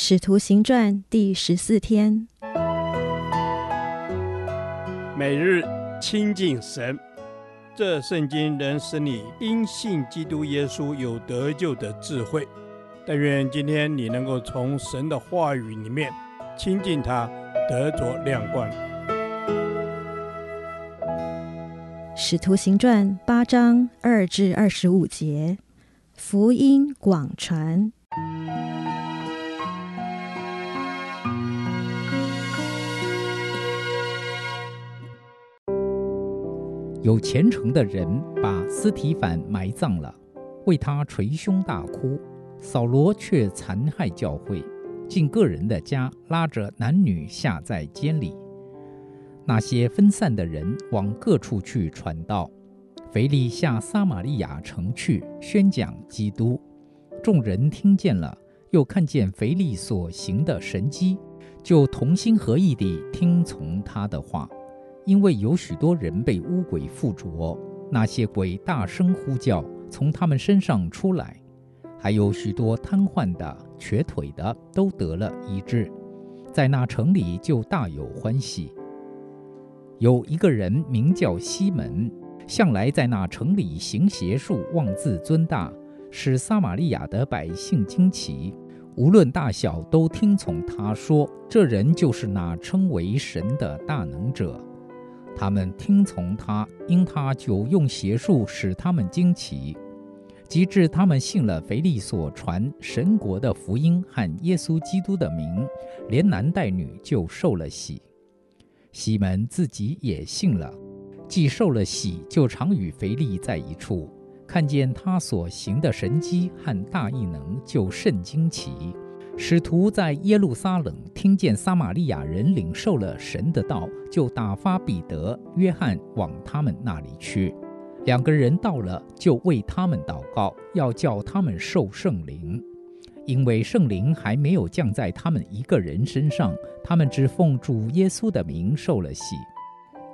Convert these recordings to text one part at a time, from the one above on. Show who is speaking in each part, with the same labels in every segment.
Speaker 1: 使徒行传第十四天，
Speaker 2: 每日亲近神，这圣经能使你因信基督耶稣有得救的智慧。但愿今天你能够从神的话语里面亲近他，得着亮光。
Speaker 1: 使徒行传八章二至二十五节，福音广传。
Speaker 3: 有虔诚的人把斯提凡埋葬了，为他捶胸大哭。扫罗却残害教会，进个人的家，拉着男女下在监里。那些分散的人往各处去传道。腓利下撒玛利亚城去宣讲基督。众人听见了，又看见腓利所行的神迹，就同心合意地听从他的话。因为有许多人被污鬼附着，那些鬼大声呼叫，从他们身上出来；还有许多瘫痪的、瘸腿的都得了医治，在那城里就大有欢喜。有一个人名叫西门，向来在那城里行邪术，妄自尊大，使撒玛利亚的百姓惊奇，无论大小都听从他说，这人就是那称为神的大能者。他们听从他，因他就用邪术使他们惊奇。及至他们信了腓利所传神国的福音和耶稣基督的名，连男带女就受了洗。西门自己也信了，既受了洗，就常与腓利在一处，看见他所行的神迹和大异能，就甚惊奇。使徒在耶路撒冷听见撒玛利亚人领受了神的道，就打发彼得、约翰往他们那里去。两个人到了，就为他们祷告，要叫他们受圣灵，因为圣灵还没有降在他们一个人身上。他们只奉主耶稣的名受了洗。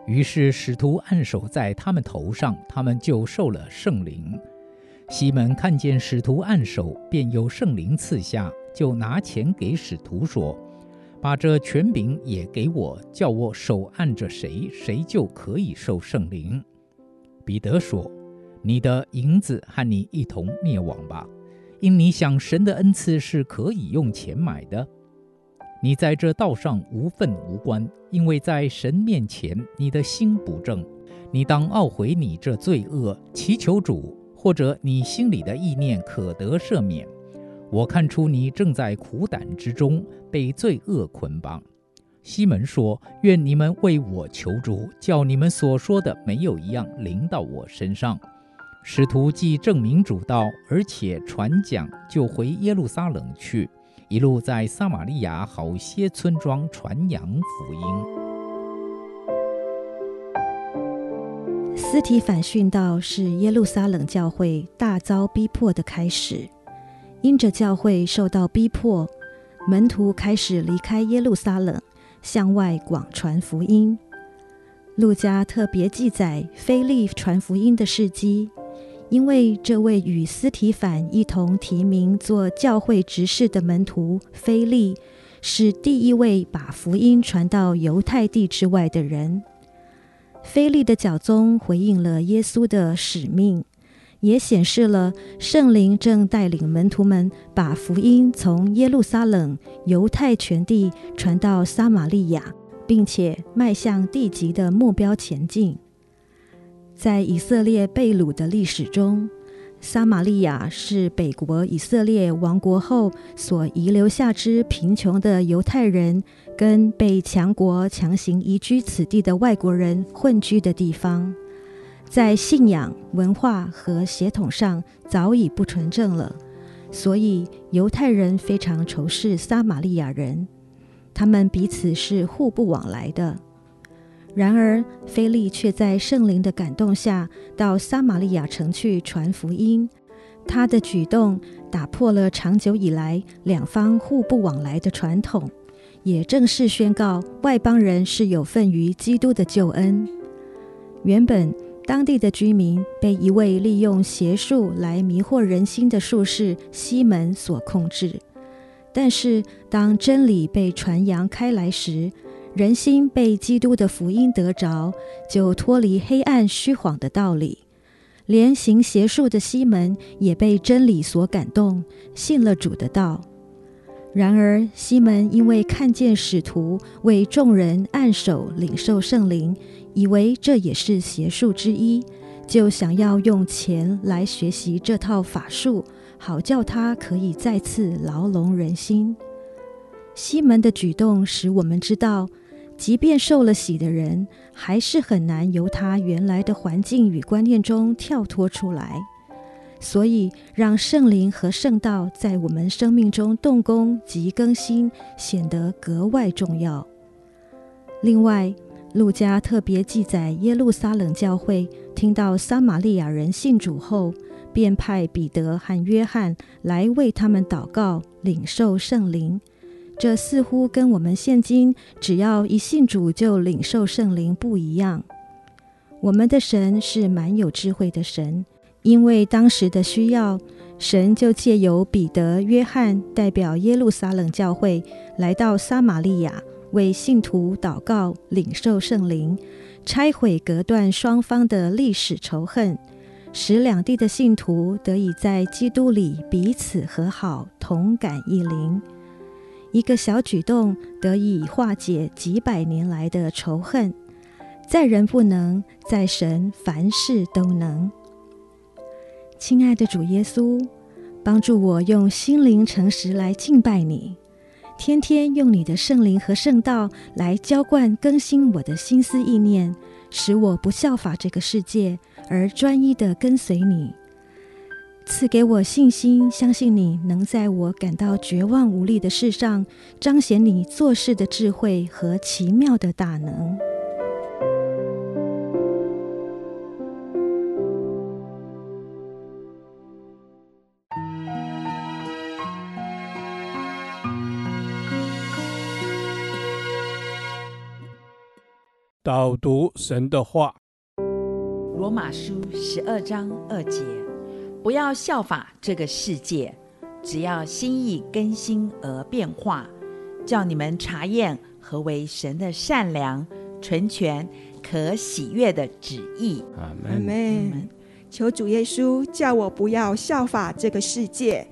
Speaker 3: 于是使徒按手在他们头上，他们就受了圣灵。西门看见使徒按手，便有圣灵赐下。就拿钱给使徒说：“把这权柄也给我，叫我手按着谁，谁就可以受圣灵。”彼得说：“你的银子和你一同灭亡吧，因你想神的恩赐是可以用钱买的。你在这道上无份无关，因为在神面前你的心不正。你当懊悔你这罪恶，祈求主，或者你心里的意念可得赦免。”我看出你正在苦胆之中，被罪恶捆绑。西门说：“愿你们为我求主，叫你们所说的没有一样临到我身上。”使徒既证明主道，而且传讲，就回耶路撒冷去，一路在撒玛利亚好些村庄传扬福音。
Speaker 1: 斯提反殉道是耶路撒冷教会大遭逼迫的开始。因着教会受到逼迫，门徒开始离开耶路撒冷，向外广传福音。路加特别记载腓利传福音的事迹，因为这位与斯提反一同提名做教会执事的门徒腓利，是第一位把福音传到犹太地之外的人。腓利的教宗回应了耶稣的使命。也显示了圣灵正带领门徒们把福音从耶路撒冷、犹太全地传到撒玛利亚，并且迈向地极的目标前进。在以色列被掳的历史中，撒玛利亚是北国以色列亡国后所遗留下之贫穷的犹太人跟被强国强行移居此地的外国人混居的地方。在信仰、文化和血统上早已不纯正了，所以犹太人非常仇视撒玛利亚人，他们彼此是互不往来的。然而，腓利却在圣灵的感动下，到撒玛利亚城去传福音。他的举动打破了长久以来两方互不往来的传统，也正式宣告外邦人是有份于基督的救恩。原本。当地的居民被一位利用邪术来迷惑人心的术士西门所控制，但是当真理被传扬开来时，人心被基督的福音得着，就脱离黑暗虚谎的道理。连行邪术的西门也被真理所感动，信了主的道。然而西门因为看见使徒为众人按手领受圣灵，以为这也是邪术之一，就想要用钱来学习这套法术，好叫他可以再次牢笼人心。西门的举动使我们知道，即便受了洗的人，还是很难由他原来的环境与观念中跳脱出来。所以，让圣灵和圣道在我们生命中动工及更新，显得格外重要。另外，路加特别记载，耶路撒冷教会听到撒玛利亚人信主后，便派彼得和约翰来为他们祷告，领受圣灵。这似乎跟我们现今只要一信主就领受圣灵不一样。我们的神是蛮有智慧的神，因为当时的需要，神就借由彼得、约翰代表耶路撒冷教会来到撒玛利亚，为信徒祷告，领受圣灵，拆毁隔断双方的历史仇恨，使两地的信徒得以在基督里彼此和好，同感一灵。一个小举动得以化解几百年来的仇恨，在人不能，在神凡事都能。亲爱的主耶稣，帮助我用心灵诚实来敬拜你，天天用你的圣灵和圣道来浇灌更新我的心思意念，使我不效法这个世界，而专一地跟随你。赐给我信心，相信你能在我感到绝望无力的事上，彰显你做事的智慧和奇妙的大能。
Speaker 2: 导读神的话，
Speaker 4: 罗马书十二章二节。不要效法这个世界，只要心意更新而变化，叫你们查验何为神的善良、纯全、可喜悦的旨意。
Speaker 5: 阿门。求主耶稣叫我不要效法这个世界，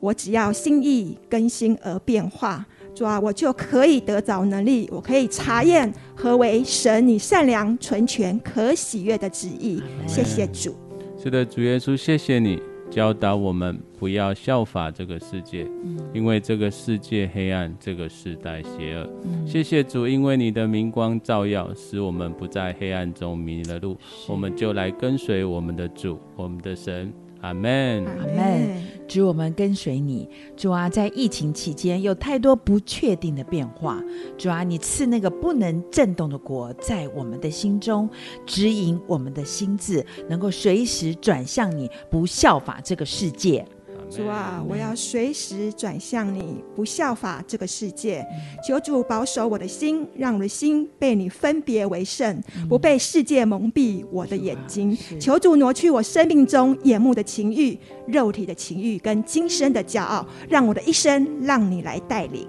Speaker 5: 我只要心意更新而变化，主啊，我就可以得着能力，我可以查验何为神你善良、纯全、可喜悦的旨意。谢谢主。
Speaker 6: 是的，主耶稣，谢谢你教导我们不要效法这个世界，嗯、因为这个世界黑暗，这个时代邪恶。嗯、谢谢主，因为你的明光照耀，使我们不在黑暗中迷了路，我们就来跟随我们的主，我们的神。阿门，
Speaker 4: 阿门。主，我们跟随你。主啊，在疫情期间有太多不确定的变化。主啊，你赐那个不能震动的国在我们的心中，指引我们的心智，能够随时转向你，不效法这个世界。
Speaker 5: 主啊，我要随时转向你，不效法这个世界。求主保守我的心，让我的心被你分别为圣，不被世界蒙蔽我的眼睛。求主挪去我生命中眼目的情欲、肉体的情欲跟今生的骄傲，让我的一生让你来带领。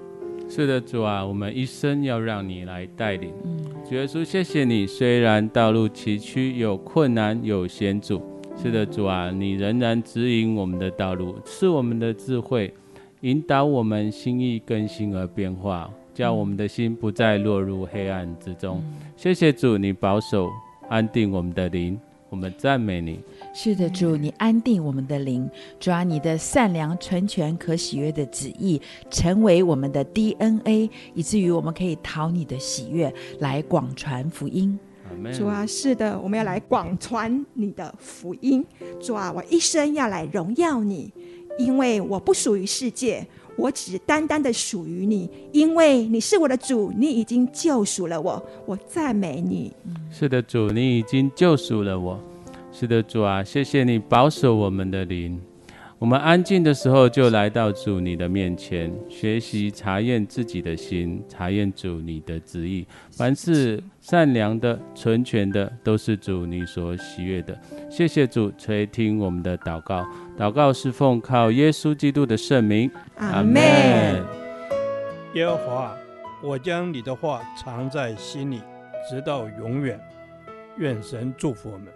Speaker 6: 是的，主啊，我们一生要让你来带领。主耶稣，谢谢你。虽然道路崎岖，有困难，有险阻。是的，主啊，你仍然指引我们的道路，赐我们的智慧，引导我们心意更新而变化，叫我们的心不再落入黑暗之中。谢谢主，你保守安定我们的灵，我们赞美你。
Speaker 4: 是的，主，你安定我们的灵，主啊，你的善良、纯全、可喜悦的旨意成为我们的 DNA，以至于我们可以讨你的喜悦，来广传福音。
Speaker 5: 主啊，是的，我们要来广传你的福音。主啊，我一生要来荣耀你，因为我不属于世界，我只单单的属于你，因为你是我的主，你已经救赎了我，我赞美你。
Speaker 6: 是的，主，你已经救赎了我。是的，主啊，谢谢你保守我们的灵。我们安静的时候，就来到主你的面前，学习查验自己的心，查验主你的旨意。凡是善良的、纯全的，都是主你所喜悦的。谢谢主垂听我们的祷告，祷告是奉靠耶稣基督的圣名。阿门。
Speaker 2: 耶和华，我将你的话藏在心里，直到永远。愿神祝福我们。